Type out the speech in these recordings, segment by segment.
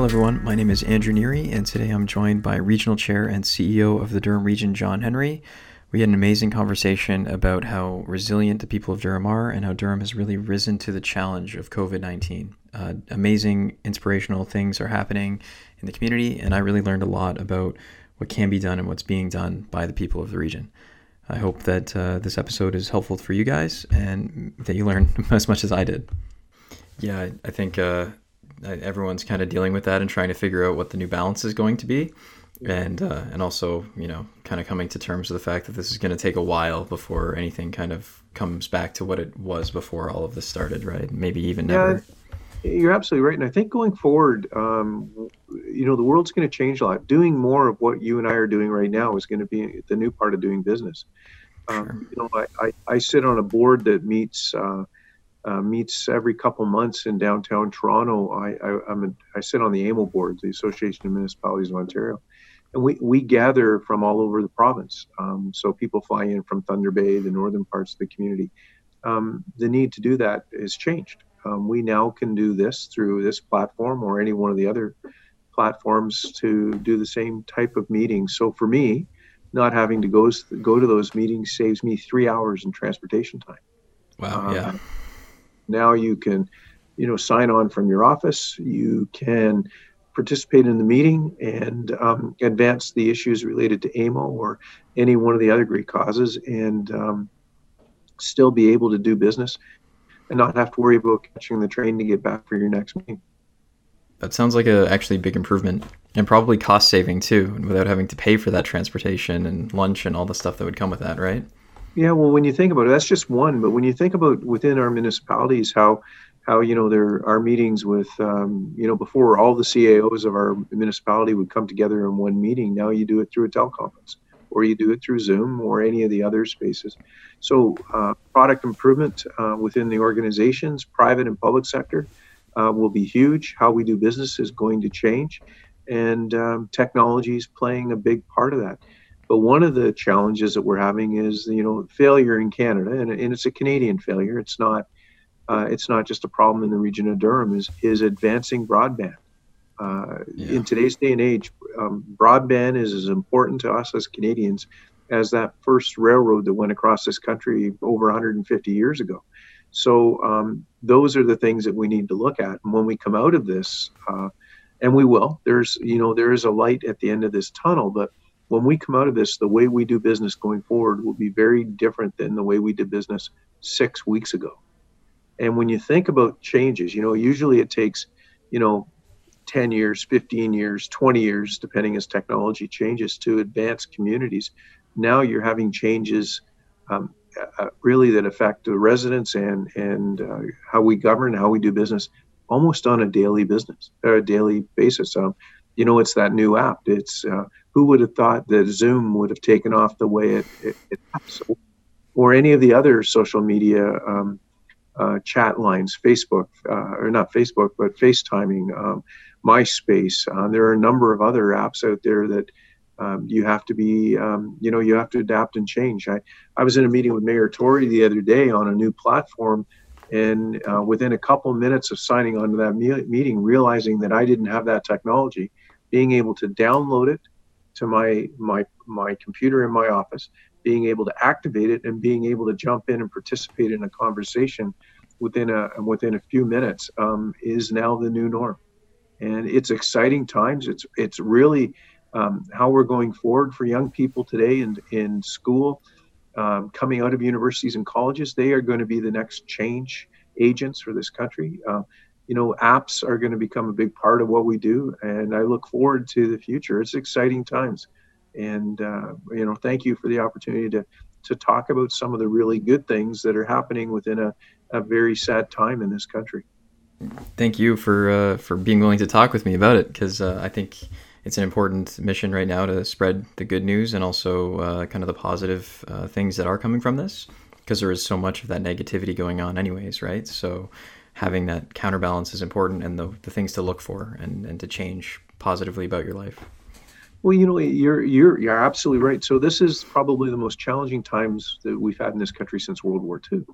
Hello, everyone. My name is Andrew Neary, and today I'm joined by Regional Chair and CEO of the Durham Region, John Henry. We had an amazing conversation about how resilient the people of Durham are and how Durham has really risen to the challenge of COVID 19. Uh, amazing, inspirational things are happening in the community, and I really learned a lot about what can be done and what's being done by the people of the region. I hope that uh, this episode is helpful for you guys and that you learn as much as I did. Yeah, I, think uh, everyone's kind of dealing with that and trying to figure out what the new balance is going to be. And uh, and also, you know, kind of coming to terms with the fact that this is going to take a while before anything kind of comes back to what it was before all of this started, right? Maybe even yeah, never. You're absolutely right, and I think going forward, um, you know, the world's going to change a lot. Doing more of what you and I are doing right now is going to be the new part of doing business. Um, sure. You know, I, I, I, sit on a board that meets uh, uh, meets every couple months in downtown Toronto. I, I am a, I sit on the AMO board, the Association of Municipalities of Ontario, and we, we gather from all over the province. Um, so people fly in from Thunder Bay, the northern parts of the community. Um, the need to do that has changed. Um, we now can do this through this platform or any one of the other platforms to do the same type of meetings. So for me, not having to go go to those meetings saves me three hours in transportation time. Wow! yeah. Now you can, you know, sign on from your office. You can participate in the meeting and um, advance the issues related to AMO or any one of the other great causes, and um, still be able to do business and not have to worry about catching the train to get back for your next meeting. That sounds like a actually big improvement and probably cost saving too, without having to pay for that transportation and lunch and all the stuff that would come with that, right? Yeah, well, when you think about it, that's just one. But when you think about within our municipalities, how how you know there are meetings with um, you know before all the CAOs of our municipality would come together in one meeting. Now you do it through a teleconference, or you do it through Zoom, or any of the other spaces. So uh, product improvement uh, within the organizations, private and public sector, uh, will be huge. How we do business is going to change, and um, technology is playing a big part of that. But one of the challenges that we're having is, you know, failure in Canada, and, and it's a Canadian failure. It's not, uh, it's not just a problem in the region of Durham. Is is advancing broadband. Uh, yeah. In today's day and age, um, broadband is as important to us as Canadians as that first railroad that went across this country over 150 years ago. So um, those are the things that we need to look at. And when we come out of this, uh, and we will, there's you know there is a light at the end of this tunnel, but when we come out of this, the way we do business going forward will be very different than the way we did business six weeks ago. And when you think about changes, you know, usually it takes, you know, 10 years, 15 years, 20 years, depending as technology changes to advance communities. Now you're having changes um, uh, really that affect the residents and and uh, how we govern, how we do business, almost on a daily business or a daily basis. Um, you know, it's that new app. It's uh, who would have thought that Zoom would have taken off the way it, it, it or any of the other social media um, uh, chat lines, Facebook, uh, or not Facebook, but FaceTiming, um, MySpace. Uh, there are a number of other apps out there that um, you have to be, um, you know, you have to adapt and change. I, I was in a meeting with Mayor Tory the other day on a new platform. And uh, within a couple minutes of signing on to that me- meeting, realizing that I didn't have that technology, being able to download it, to my my my computer in my office, being able to activate it and being able to jump in and participate in a conversation within a within a few minutes um, is now the new norm, and it's exciting times. It's it's really um, how we're going forward for young people today in in school, um, coming out of universities and colleges. They are going to be the next change agents for this country. Uh, you know, apps are going to become a big part of what we do, and I look forward to the future. It's exciting times, and uh, you know, thank you for the opportunity to to talk about some of the really good things that are happening within a, a very sad time in this country. Thank you for uh, for being willing to talk with me about it because uh, I think it's an important mission right now to spread the good news and also uh, kind of the positive uh, things that are coming from this because there is so much of that negativity going on anyways right so having that counterbalance is important and the, the things to look for and, and to change positively about your life. Well, you know, you're you're you're absolutely right. So this is probably the most challenging times that we've had in this country since World War II.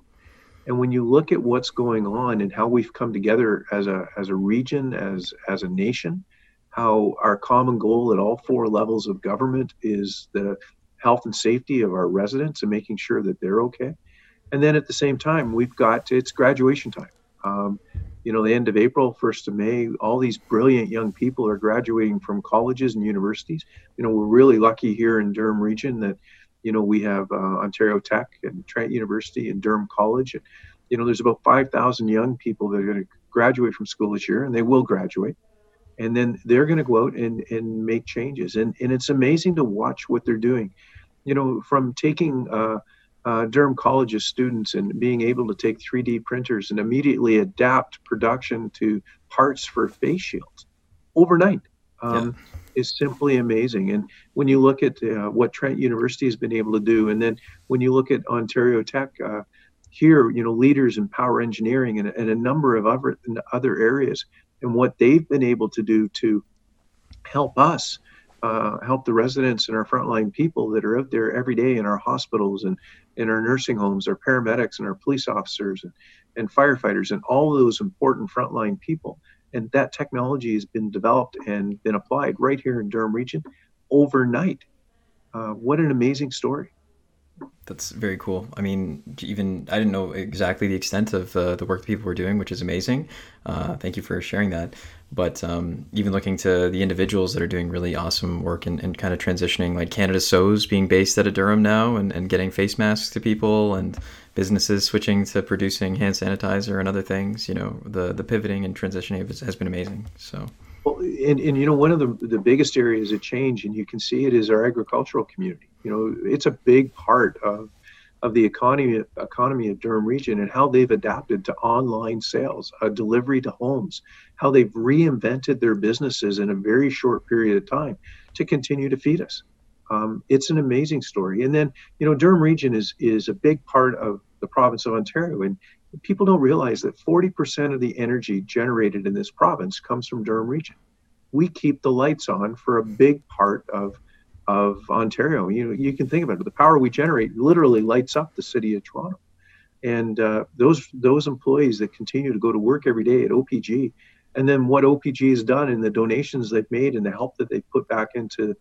And when you look at what's going on and how we've come together as a as a region, as as a nation, how our common goal at all four levels of government is the health and safety of our residents and making sure that they're okay. And then at the same time, we've got it's graduation time. Um, you know, the end of April, 1st of May, all these brilliant young people are graduating from colleges and universities. You know, we're really lucky here in Durham region that, you know, we have uh, Ontario Tech and Trent University and Durham College. And, you know, there's about 5,000 young people that are going to graduate from school this year, and they will graduate. And then they're going to go out and, and make changes. And, and it's amazing to watch what they're doing. You know, from taking, uh, uh, Durham College's students and being able to take 3D printers and immediately adapt production to parts for face shields overnight um, yeah. is simply amazing. And when you look at uh, what Trent University has been able to do, and then when you look at Ontario Tech, uh, here, you know, leaders in power engineering and, and a number of other, other areas, and what they've been able to do to help us uh, help the residents and our frontline people that are out there every day in our hospitals and in our nursing homes, our paramedics and our police officers and, and firefighters and all those important frontline people. And that technology has been developed and been applied right here in Durham region overnight. Uh, what an amazing story. That's very cool. I mean, even I didn't know exactly the extent of uh, the work that people were doing, which is amazing. Uh, thank you for sharing that but um, even looking to the individuals that are doing really awesome work and, and kind of transitioning like canada sews being based out of durham now and, and getting face masks to people and businesses switching to producing hand sanitizer and other things you know the the pivoting and transitioning has, has been amazing so well, and, and you know one of the, the biggest areas of change and you can see it is our agricultural community you know it's a big part of of the economy economy of Durham region and how they've adapted to online sales, uh, delivery to homes, how they've reinvented their businesses in a very short period of time to continue to feed us. Um, it's an amazing story. And then, you know, Durham region is is a big part of the province of Ontario, and people don't realize that 40% of the energy generated in this province comes from Durham region. We keep the lights on for a big part of of Ontario. You know, you can think about it. The power we generate literally lights up the city of Toronto, and uh, those those employees that continue to go to work every day at OPG, and then what OPG has done and the donations they've made and the help that they've put back into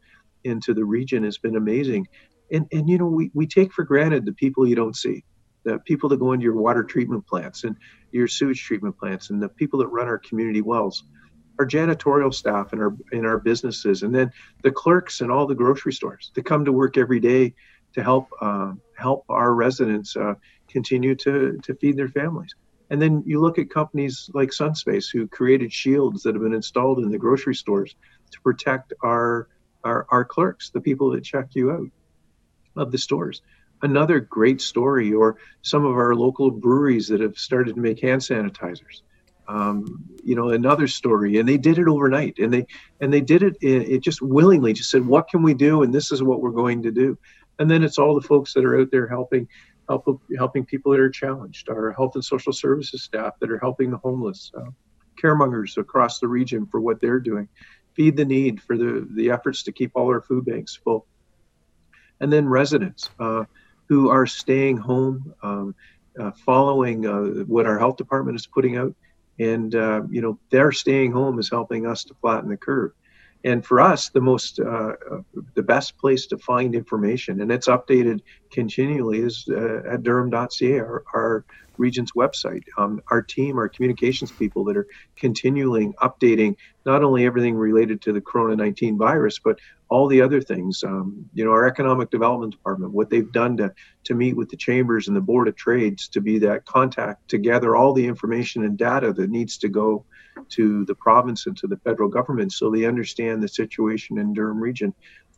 into the region has been amazing. And and you know, we we take for granted the people you don't see. The people that go into your water treatment plants and your sewage treatment plants and the people that run our community wells our janitorial staff in our in our businesses, and then the clerks in all the grocery stores that come to work every day to help uh, help our residents uh, continue to to feed their families. And then you look at companies like Sunspace who created shields that have been installed in the grocery stores to protect our our, our clerks, the people that check you out of the stores. Another great story, or some of our local breweries that have started to make hand sanitizers um, you know another story and they did it overnight and they and they did it it just willingly just said what can we do? And this is what we're going to do. And then it's all the folks that are out there helping help, helping people that are challenged our health and social services staff that are helping the homeless uh, caremongers across the region for what they're doing. Feed the need for the the efforts to keep all our food banks full. And then residents uh, who are staying home um, uh, following uh, what our health department is putting out and uh, you know their staying home is helping us to flatten the curve. And for us the most uh, the best place to find information and it's updated continually is uh, at durham.ca our, our region's website um, our team our communications people that are continually updating not only everything related to the corona 19 virus but all the other things. Um, you know, our economic development department, what they've done to to meet with the chambers and the board of trades to be that contact to gather all the information and data that needs to go to the province and to the federal government so they understand the situation in Durham region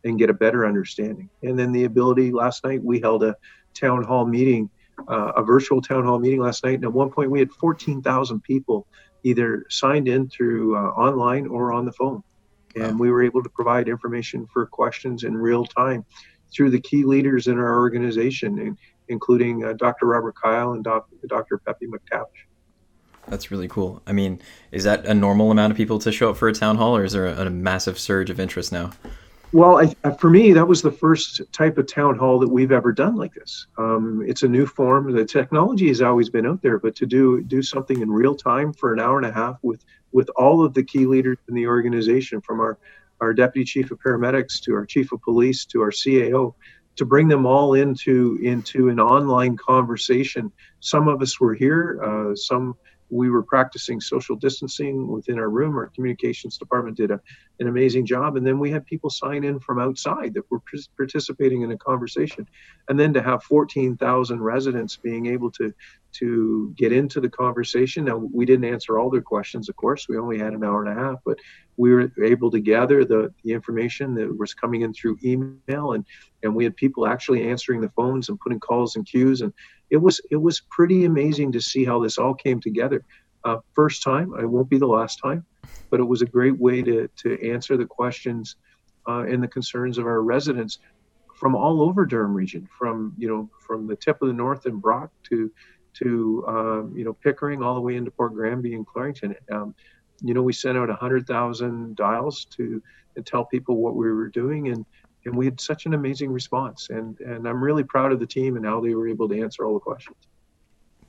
and get a better understanding. And then the ability. Last night we held a town hall meeting, uh, a virtual town hall meeting last night, and at one point we had 14,000 people either signed in through uh, online or on the phone and we were able to provide information for questions in real time through the key leaders in our organization, including uh, Dr. Robert Kyle and Doc, Dr. Pepe McTavish. That's really cool. I mean, is that a normal amount of people to show up for a town hall, or is there a, a massive surge of interest now? Well, I, for me, that was the first type of town hall that we've ever done like this. Um, it's a new form. The technology has always been out there, but to do do something in real time for an hour and a half with with all of the key leaders in the organization, from our our deputy chief of paramedics to our chief of police to our CAO, to bring them all into into an online conversation. Some of us were here, uh, some we were practicing social distancing within our room. Our communications department did a, an amazing job. And then we had people sign in from outside that were participating in a conversation. And then to have 14,000 residents being able to, to get into the conversation. Now, we didn't answer all their questions, of course. We only had an hour and a half, but we were able to gather the, the information that was coming in through email. And, and we had people actually answering the phones and putting calls and queues. And it was it was pretty amazing to see how this all came together. Uh, first time, it won't be the last time, but it was a great way to to answer the questions uh, and the concerns of our residents from all over Durham region, from you know from the tip of the north in Brock to to um, you know Pickering all the way into Port Granby and Clarington. Um, you know, we sent out 100,000 dials to, to tell people what we were doing, and and we had such an amazing response. And and I'm really proud of the team and how they were able to answer all the questions.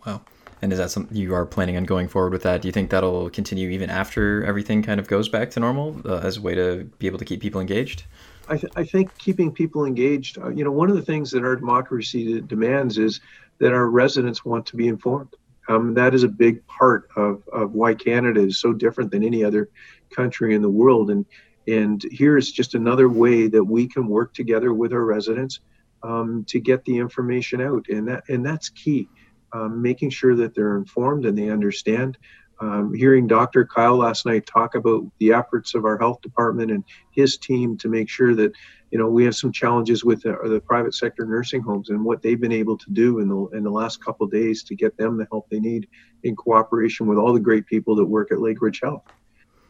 Wow. And is that something you are planning on going forward with that? Do you think that'll continue even after everything kind of goes back to normal uh, as a way to be able to keep people engaged? I, th- I think keeping people engaged, uh, you know, one of the things that our democracy demands is that our residents want to be informed. Um, that is a big part of, of why Canada is so different than any other country in the world. And and here is just another way that we can work together with our residents um, to get the information out, and that and that's key. Um, making sure that they're informed and they understand. Um, hearing Dr. Kyle last night talk about the efforts of our health department and his team to make sure that you know we have some challenges with the, the private sector nursing homes and what they've been able to do in the in the last couple days to get them the help they need in cooperation with all the great people that work at Lakeridge Health.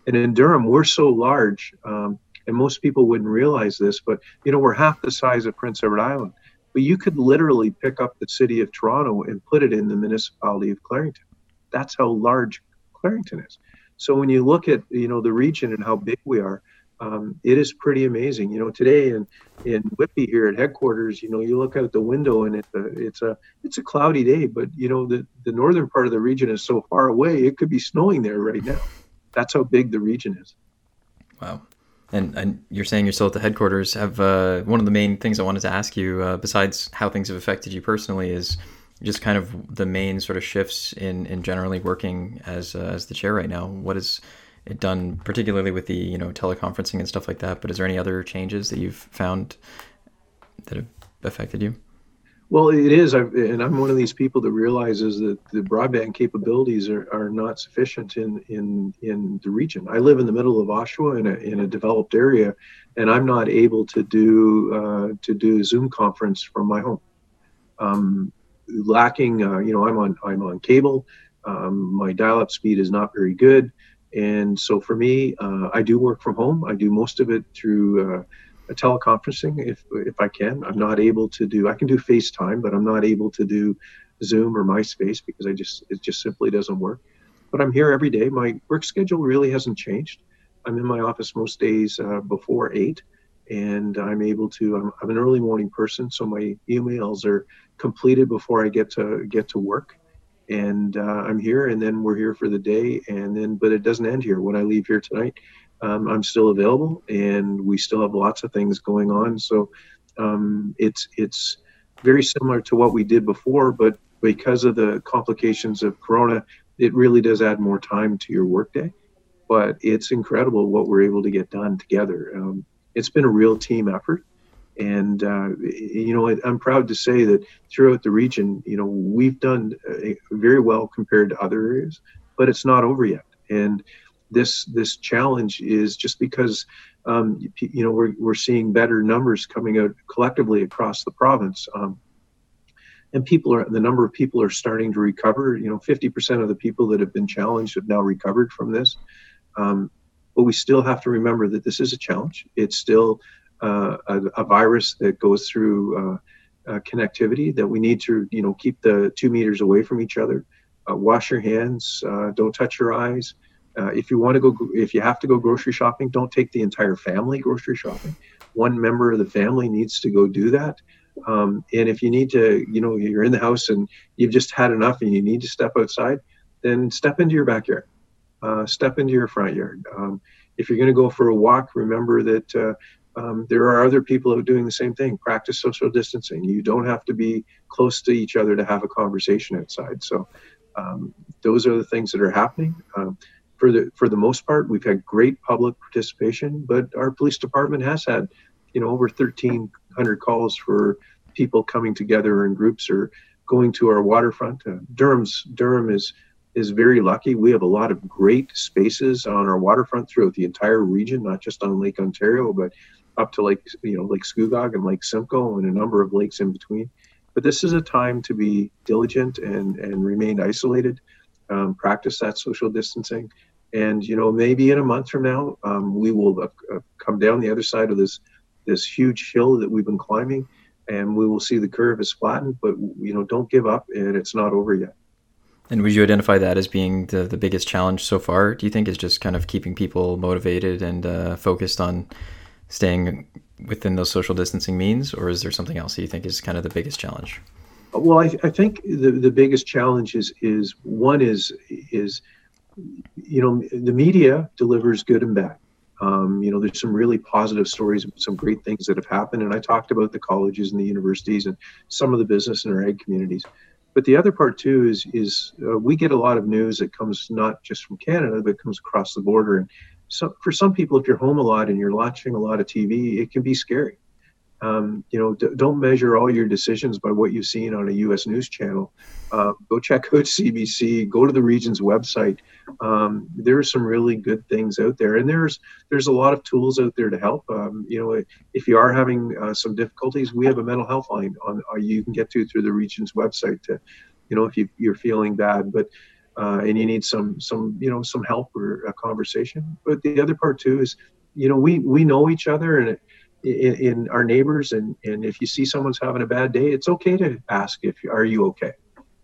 And in Durham, we're so large, um, and most people wouldn't realize this, but you know, we're half the size of Prince Edward Island. But you could literally pick up the city of Toronto and put it in the municipality of Clarington. That's how large Clarington is. So when you look at you know the region and how big we are, um, it is pretty amazing. You know, today in in Whitby here at headquarters, you know, you look out the window and it's a it's a it's a cloudy day, but you know the the northern part of the region is so far away, it could be snowing there right now that's how big the region is. Wow. And, and you're saying you're still at the headquarters. Have uh, one of the main things I wanted to ask you, uh, besides how things have affected you personally, is just kind of the main sort of shifts in, in generally working as uh, as the chair right now. What has it done, particularly with the you know teleconferencing and stuff like that? But is there any other changes that you've found that have affected you? Well, it is, and I'm one of these people that realizes that the broadband capabilities are, are not sufficient in, in in the region. I live in the middle of Oshawa in a, in a developed area, and I'm not able to do uh, to do Zoom conference from my home. Um, lacking, uh, you know, I'm on I'm on cable. Um, my dial-up speed is not very good, and so for me, uh, I do work from home. I do most of it through uh, teleconferencing if if I can. I'm not able to do. I can do FaceTime, but I'm not able to do Zoom or MySpace because I just it just simply doesn't work. But I'm here every day. My work schedule really hasn't changed. I'm in my office most days uh, before eight, and I'm able to. I'm, I'm an early morning person, so my emails are completed before I get to get to work and uh, I'm here, and then we're here for the day, and then but it doesn't end here. When I leave here tonight, um, I'm still available, and we still have lots of things going on. So um, it's it's very similar to what we did before, but because of the complications of Corona, it really does add more time to your workday. But it's incredible what we're able to get done together. Um, it's been a real team effort, and uh, you know I'm proud to say that throughout the region, you know we've done uh, very well compared to other areas, but it's not over yet. And this this challenge is just because um, you know we're, we're seeing better numbers coming out collectively across the province um, and people are the number of people are starting to recover. You know 50% of the people that have been challenged have now recovered from this. Um, but we still have to remember that this is a challenge it's still uh, a, a, virus that goes through uh, uh, connectivity that we need to you know keep the two meters away from each other uh, wash your hands uh, don't touch your eyes if you want to go, if you have to go grocery shopping, don't take the entire family grocery shopping. One member of the family needs to go do that. Um, and if you need to, you know, you're in the house and you've just had enough and you need to step outside, then step into your backyard. Uh, step into your front yard. Um, if you're going to go for a walk, remember that uh, um, there are other people out doing the same thing. Practice social distancing. You don't have to be close to each other to have a conversation outside. So um, those are the things that are happening. Um, for the for the most part, we've had great public participation, but our police department has had, you know, over 1,300 calls for people coming together in groups or going to our waterfront. Uh, Durham's Durham is is very lucky. We have a lot of great spaces on our waterfront throughout the entire region, not just on Lake Ontario, but up to Lake you know Lake Scugog and Lake Simcoe and a number of lakes in between. But this is a time to be diligent and and remain isolated. Um, practice that social distancing, and you know maybe in a month from now um, we will uh, come down the other side of this this huge hill that we've been climbing and we will see the curve is flattened but you know don't give up and it's not over yet and would you identify that as being the, the biggest challenge so far do you think is just kind of keeping people motivated and uh, focused on staying within those social distancing means or is there something else that you think is kind of the biggest challenge well i, I think the, the biggest challenge is is one is is you know, the media delivers good and bad. Um, you know, there's some really positive stories, some great things that have happened. And I talked about the colleges and the universities and some of the business and our ag communities. But the other part too is is uh, we get a lot of news that comes not just from Canada, but comes across the border. And so for some people, if you're home a lot and you're watching a lot of TV, it can be scary. Um, you know, d- don't measure all your decisions by what you've seen on a U.S. news channel. Uh, go check out CBC. Go to the region's website. Um, there are some really good things out there, and there's there's a lot of tools out there to help. Um, you know, if you are having uh, some difficulties, we have a mental health line on uh, you can get to through the region's website. To, you know, if you, you're feeling bad, but uh, and you need some some you know some help or a conversation. But the other part too is, you know, we we know each other, and it, in, in, our neighbors and, and if you see someone's having a bad day it's okay to ask if are you okay?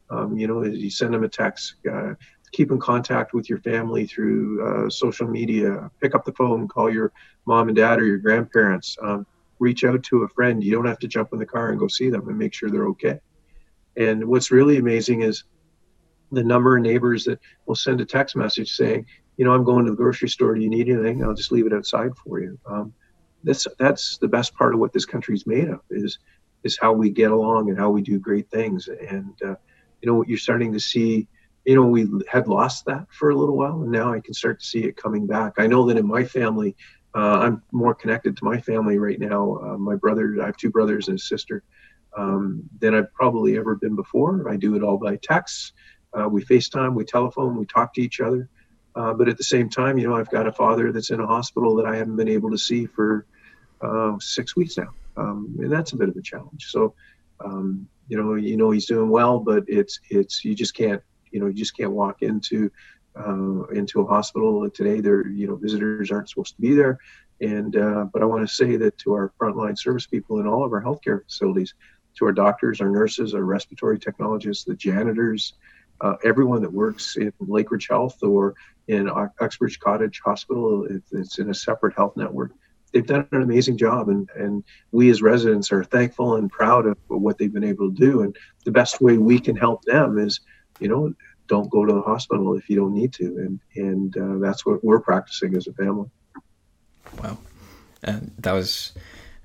Um, you know you send them a text uh, keep in contact with your family through uh, social media pick up the phone call your mom and dad or your grandparents um, reach out to a friend. You don't have to jump in the car and go see them and make sure they're okay. And what's really amazing is the number of neighbors that will send a text message saying you know i'm going to the grocery store. Do you need anything? I'll just leave it outside for you. Um, that's that's the best part of what this country's made of is is how we get along and how we do great things. And uh, you know what you're starting to see you know we had lost that for a little while and now i can start to see it coming back. I know that in my family uh, i'm more connected to my family right now uh, my brother i have two brothers and a sister um, than i've probably ever been before. I do it all by text uh, we facetime we telephone we talk to each other. Uh, but at the same time, you know, I've got a father that's in a hospital that I haven't been able to see for uh, six weeks now, um, and that's a bit of a challenge. So, um, you know, you know he's doing well, but it's it's you just can't you know you just can't walk into uh, into a hospital today. There, you know, visitors aren't supposed to be there. And uh, but I want to say that to our frontline service people in all of our healthcare facilities, to our doctors, our nurses, our respiratory technologists, the janitors, uh, everyone that works in Lakeridge Health or in Uxbridge Cottage Hospital, it's in a separate health network they've done an amazing job and and we as residents are thankful and proud of what they've been able to do. And the best way we can help them is you know don't go to the hospital if you don't need to. And and uh, that's what we're practicing as a family. Wow. And that was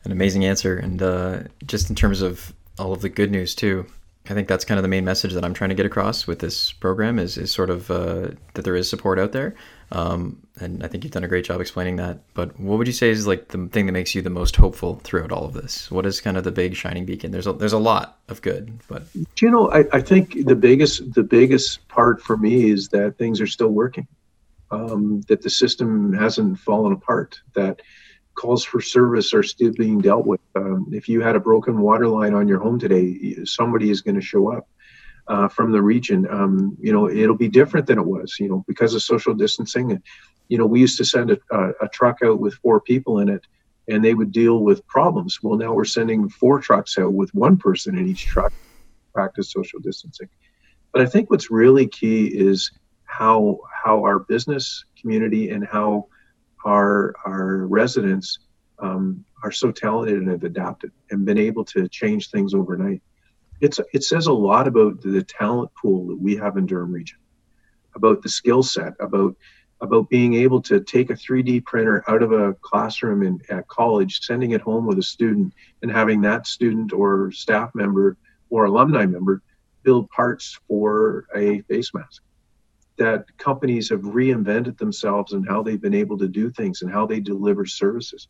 an amazing answer. And uh, just in terms of all of the good news too I think that's kind of the main message that I'm trying to get across with this program is, is sort of uh, that there is support out there. Um, and I think you've done a great job explaining that. But what would you say is like the thing that makes you the most hopeful throughout all of this? What is kind of the big shining beacon? There's a, there's a lot of good, but you know, I, I think the biggest the biggest part for me is that things are still working, um, that the system hasn't fallen apart, that calls for service are still being dealt with. Um, if you had a broken water line on your home today, somebody is going to show up uh, from the region. Um, you know, it'll be different than it was, you know, because of social distancing. You know, we used to send a, a, a truck out with four people in it and they would deal with problems. Well, now we're sending four trucks out with one person in each truck, practice social distancing. But I think what's really key is how how our business community and how our our residents um, are so talented and have adapted and been able to change things overnight it's it says a lot about the talent pool that we have in Durham region, about the skill set, about about being able to take a 3D printer out of a classroom in at college, sending it home with a student, and having that student or staff member or alumni member build parts for a face mask. That companies have reinvented themselves and how they've been able to do things and how they deliver services.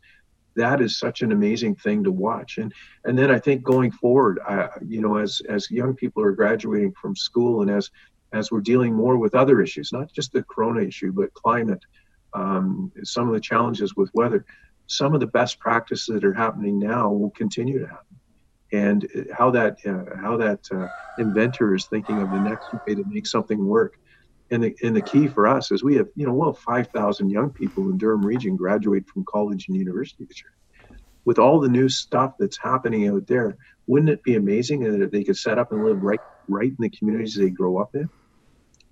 That is such an amazing thing to watch. And and then I think going forward, I, you know, as as young people are graduating from school and as as we're dealing more with other issues, not just the corona issue, but climate, um, some of the challenges with weather, some of the best practices that are happening now will continue to happen. And how that uh, how that uh, inventor is thinking of the next way to make something work. And the, and the key for us is we have, you know, well, 5,000 young people in Durham region graduate from college and university this year. With all the new stuff that's happening out there, wouldn't it be amazing that they could set up and live right right in the communities they grow up in?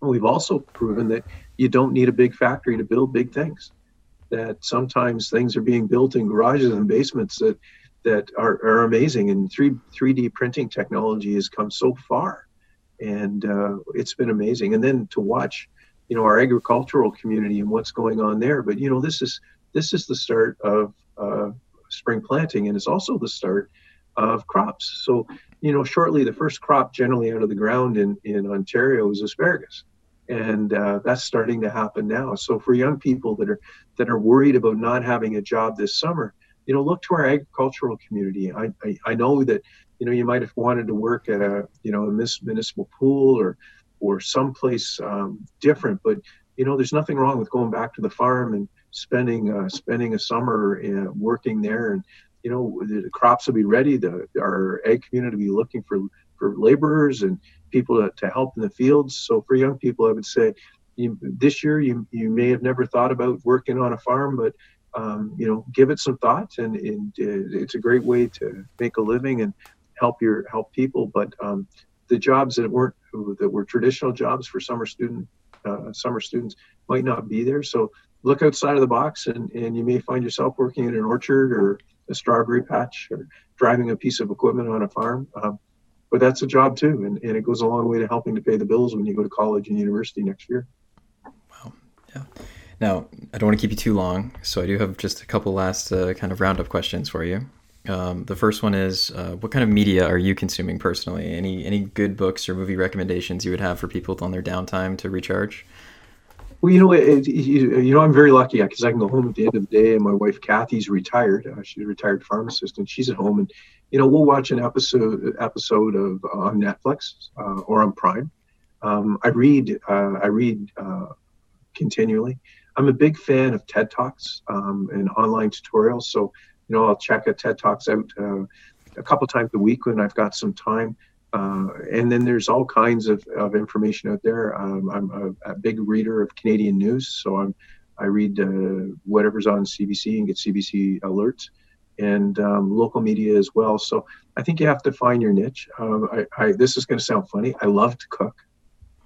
we've also proven that you don't need a big factory to build big things. That sometimes things are being built in garages and basements that that are, are amazing. And three 3D printing technology has come so far, and uh, it's been amazing. And then to watch, you know, our agricultural community and what's going on there. But you know, this is this is the start of uh, spring planting, and it's also the start of crops. So you know, shortly the first crop generally out of the ground in, in Ontario is asparagus. And uh, that's starting to happen now. So for young people that are that are worried about not having a job this summer, you know, look to our agricultural community. I, I, I know that, you know, you might have wanted to work at a, you know, a municipal pool or or someplace um, different, but you know, there's nothing wrong with going back to the farm and spending uh, spending a summer uh, working there and you know the crops will be ready. The our ag community will be looking for for laborers and people to, to help in the fields. So for young people i would say you, this year you you may have never thought about working on a farm but um, you know give it some thought and, and uh, it's a great way to make a living and help your help people but um, the jobs that weren't that were traditional jobs for summer student uh, summer students might not be there so look outside of the box and, and you may find yourself working in an orchard or a strawberry patch or driving a piece of equipment on a farm. Um, but that's a job too, and, and it goes a long way to helping to pay the bills when you go to college and university next year. Wow. Yeah. Now, I don't want to keep you too long, so I do have just a couple last uh, kind of roundup questions for you. Um, the first one is, uh, what kind of media are you consuming personally? Any any good books or movie recommendations you would have for people on their downtime to recharge? Well, you know, it, you, you know, I'm very lucky because I can go home at the end of the day, and my wife Kathy's retired. Uh, she's a retired pharmacist, and she's at home, and you know, we'll watch an episode episode of uh, on Netflix uh, or on Prime. Um, I read, uh, I read uh, continually. I'm a big fan of TED Talks um, and online tutorials, so you know, I'll check a TED Talks out uh, a couple times a week when I've got some time. Uh, and then there's all kinds of, of information out there. Um, I'm a, a, big reader of Canadian news, so I'm I read uh, whatever's on CBC and get CBC alerts, and um, local media as well. So I think you have to find your niche. Um, I, I, this is going to sound funny. I love to cook,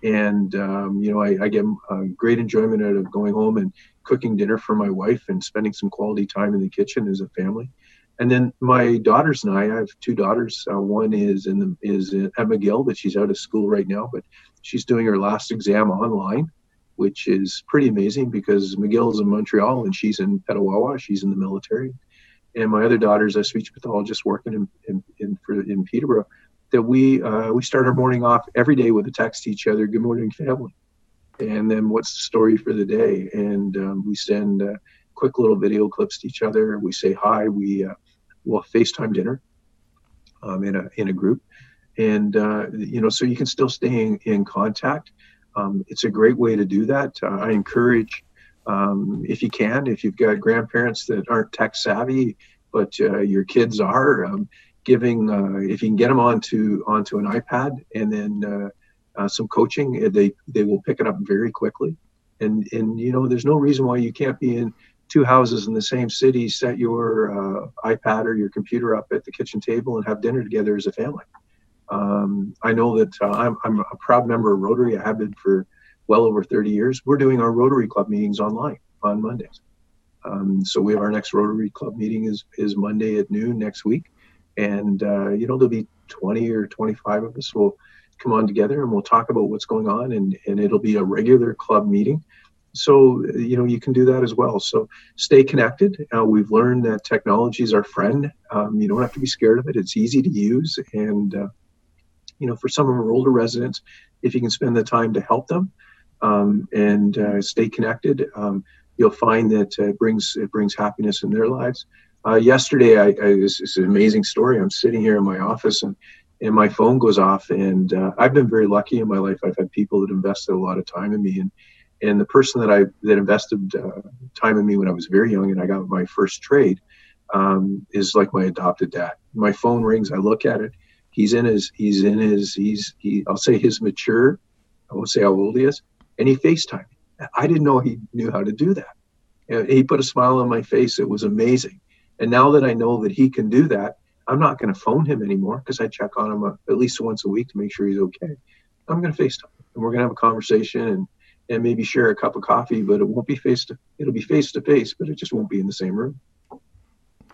and um, you know I, I get great enjoyment out of going home and cooking dinner for my wife and spending some quality time in the kitchen as a family and then my daughters and I, I have two daughters. Uh, one is in the is at McGill, but she's out of school right now. But she's doing her last exam online, which is pretty amazing because McGill is in Montreal and she's in Petawawa. She's in the military. And my other daughter's a speech pathologist working in in in, for, in Peterborough. That we uh, we start our morning off every day with a text to each other. Good morning, family. And then what's the story for the day? And um, we send. Uh, quick little video clips to each other. We say hi. We uh, will FaceTime dinner um, in a in a group, and uh, you know, so you can still stay in, in contact. Um, it's a great way to do that. Uh, I encourage, um, if you can, if you've got grandparents that aren't tech savvy, but uh, your kids are, um, giving uh, if you can get them onto onto an iPad and then uh, uh, some coaching, they they will pick it up very quickly. And and you know, there's no reason why you can't be in two houses in the same city, set your uh, iPad or your computer up at the kitchen table and have dinner together as a family. Um, I know that uh, I'm, I'm a proud member of Rotary. I have been for well over 30 years. We're doing our Rotary Club meetings online on Mondays. Um, so we have our next Rotary Club meeting is is Monday at noon next week, and uh, you know there'll be 20 or 25 of us will come on together and we'll talk about what's going on, and and it'll be a regular club meeting. So you know you can do that as well. So stay connected. Uh, we've learned that technology is our friend. Um, you don't have to be scared of it. It's easy to use and uh, you know for some of our older residents if you can spend the time to help them um, and uh, stay connected um, you'll find that it brings it brings happiness in their lives uh, yesterday I, I this is an amazing story i'm sitting here in my office and and my phone goes off and uh, i've been very lucky in my life i've had people that invested a lot of time in me and and the person that I that invested uh, time in me when I was very young and I got my first trade um, is like my adopted dad. My phone rings, I look at it. He's in his he's in his he's he I'll say his mature. I won't say how old he is, and he FaceTime. I didn't know he knew how to do that. And he put a smile on my face. It was amazing. And now that I know that he can do that, I'm not going to phone him anymore because I check on him uh, at least once a week to make sure he's okay. I'm going to FaceTime and we're going to have a conversation and and maybe share a cup of coffee, but it won't be face to it'll be face to face, but it just won't be in the same room.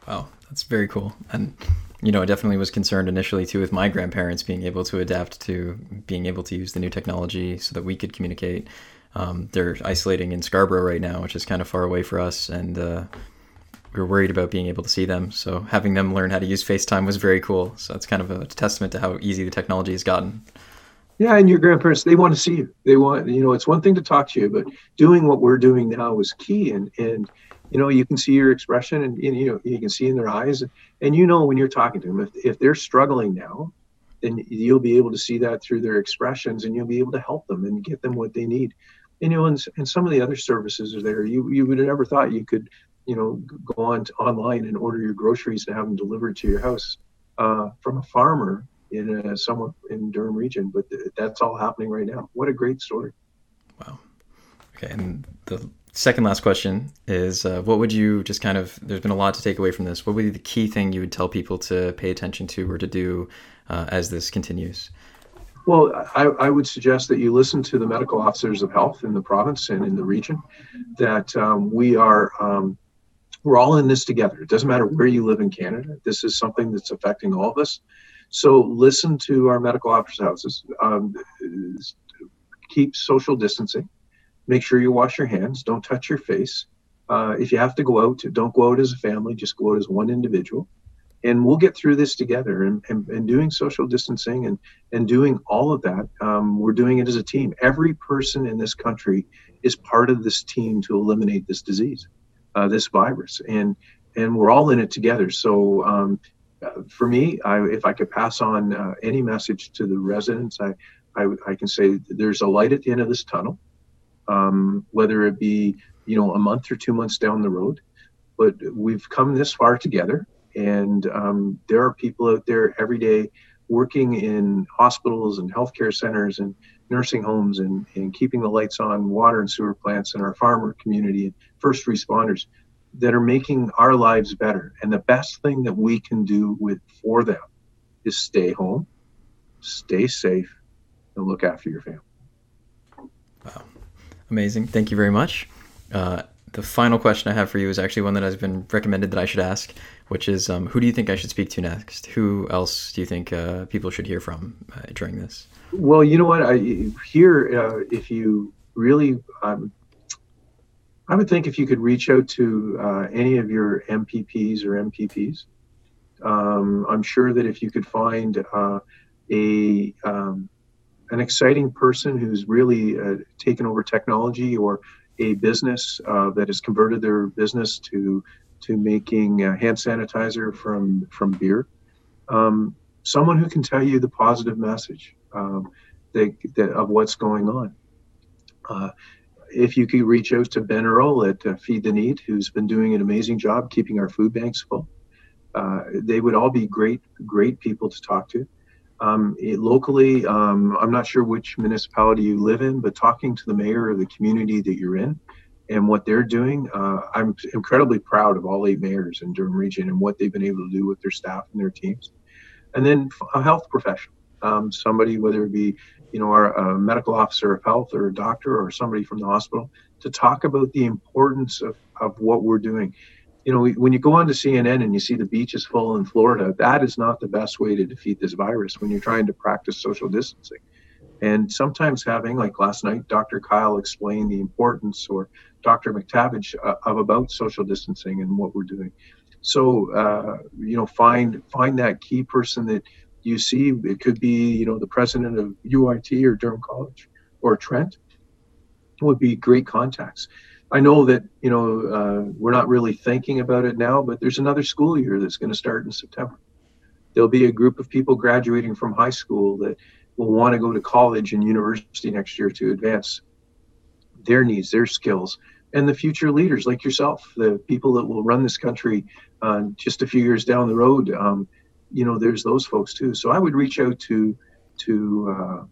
Wow, that's very cool. And you know, I definitely was concerned initially too with my grandparents being able to adapt to being able to use the new technology so that we could communicate. Um, they're isolating in Scarborough right now, which is kind of far away for us, and uh, we are worried about being able to see them. So having them learn how to use FaceTime was very cool. So that's kind of a testament to how easy the technology has gotten. Yeah, and your grandparents, they want to see you. They want, you know, it's one thing to talk to you, but doing what we're doing now is key. And, and, you know, you can see your expression and, and you know, you can see in their eyes. And, you know, when you're talking to them, if, if they're struggling now, then you'll be able to see that through their expressions and you'll be able to help them and get them what they need. And, you know, and, and some of the other services are there. You, you would have never thought you could, you know, go on to online and order your groceries and have them delivered to your house uh, from a farmer in a, somewhere in Durham region, but th- that's all happening right now. What a great story! Wow. Okay, and the second last question is, uh, what would you just kind of? There's been a lot to take away from this. What would be the key thing you would tell people to pay attention to or to do uh, as this continues? Well, I, I, would suggest that you listen to the medical officers of health in the province and in the region. That um, we are. Um, we're all in this together. It doesn't matter where you live in Canada. This is something that's affecting all of us. So listen to our medical officers' houses. Um, keep social distancing. Make sure you wash your hands. Don't touch your face. Uh, if you have to go out, don't go out as a family. Just go out as one individual. And we'll get through this together. And, and, and doing social distancing and, and doing all of that, um, we're doing it as a team. Every person in this country is part of this team to eliminate this disease, uh, this virus. And and we're all in it together. So um, for me, I, if I could pass on uh, any message to the residents, I, I, I, can say there's a light at the end of this tunnel, um, whether it be you know a month or two months down the road. But we've come this far together, and um, there are people out there every day working in hospitals and healthcare centers and nursing homes and, and keeping the lights on, water and sewer plants in our farmer community and first responders that are making our lives better. And the best thing that we can do with for them is stay home, stay safe, and look after your family. Wow. Amazing. Thank you very much. Uh, the final question I have for you is actually one that has been recommended that I should ask, which is um, who do you think I should speak to next? Who else do you think uh, people should hear from uh, during this? Well, you know what? I here, uh, if you really um, I would think if you could reach out to uh, any of your MPPs or MPPs, um, I'm sure that if you could find uh, a um, an exciting person who's really uh, taken over technology or a business that has converted their business to to making hand sanitizer from from beer, um, someone who can tell you the positive message um, that, of what's going on. Uh, if you could reach out to Ben Earl at uh, Feed the Need, who's been doing an amazing job keeping our food banks full, uh, they would all be great, great people to talk to. Um, it, locally, um, I'm not sure which municipality you live in, but talking to the mayor of the community that you're in and what they're doing, uh, I'm incredibly proud of all eight mayors in Durham Region and what they've been able to do with their staff and their teams. And then a health professional, um, somebody, whether it be you know, our uh, medical officer of health or a doctor or somebody from the hospital to talk about the importance of, of what we're doing. You know, when you go on to CNN and you see the beaches full in Florida, that is not the best way to defeat this virus when you're trying to practice social distancing. And sometimes having, like last night, Dr. Kyle explained the importance, or Dr. McTavish, uh, of about social distancing and what we're doing. So uh, you know, find find that key person that you see. It could be you know the president of UIT or Durham College or Trent. Would be great contacts. I know that you know uh, we're not really thinking about it now, but there's another school year that's going to start in September. There'll be a group of people graduating from high school that will want to go to college and university next year to advance their needs, their skills, and the future leaders like yourself, the people that will run this country uh, just a few years down the road. Um, you know, there's those folks too. So I would reach out to to uh,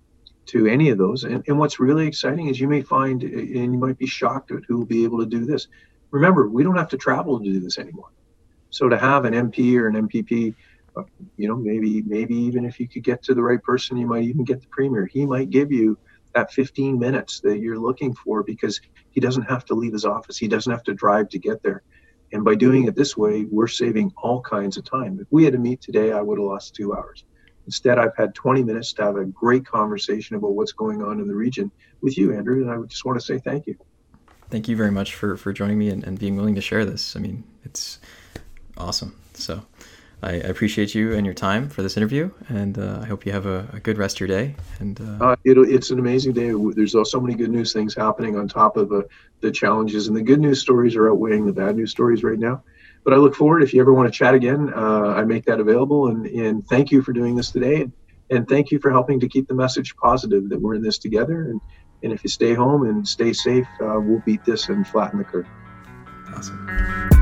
to any of those. And, and what's really exciting is you may find, and you might be shocked at who will be able to do this. Remember, we don't have to travel to do this anymore. So to have an MP or an MPP, uh, you know, maybe maybe even if you could get to the right person, you might even get the premier. He might give you that 15 minutes that you're looking for because he doesn't have to leave his office. He doesn't have to drive to get there. And by doing it this way, we're saving all kinds of time. If we had to meet today, I would have lost two hours. Instead, I've had 20 minutes to have a great conversation about what's going on in the region with you, Andrew. And I just want to say thank you. Thank you very much for, for joining me and, and being willing to share this. I mean, it's awesome. So I, appreciate you and your time for this interview, and uh, I hope you have a, a, good rest of your day. And uh, uh, it's an amazing day. There's so many good news things happening on top of uh, the challenges, and the good news stories are outweighing the bad news stories right now. But I look forward. If you ever want to chat again, uh, I make that available. And, and thank you for doing this today, and, and thank you for helping to keep the message positive that we're in this together. And and if you stay home and stay safe, uh, we'll beat this and flatten the curve. Awesome.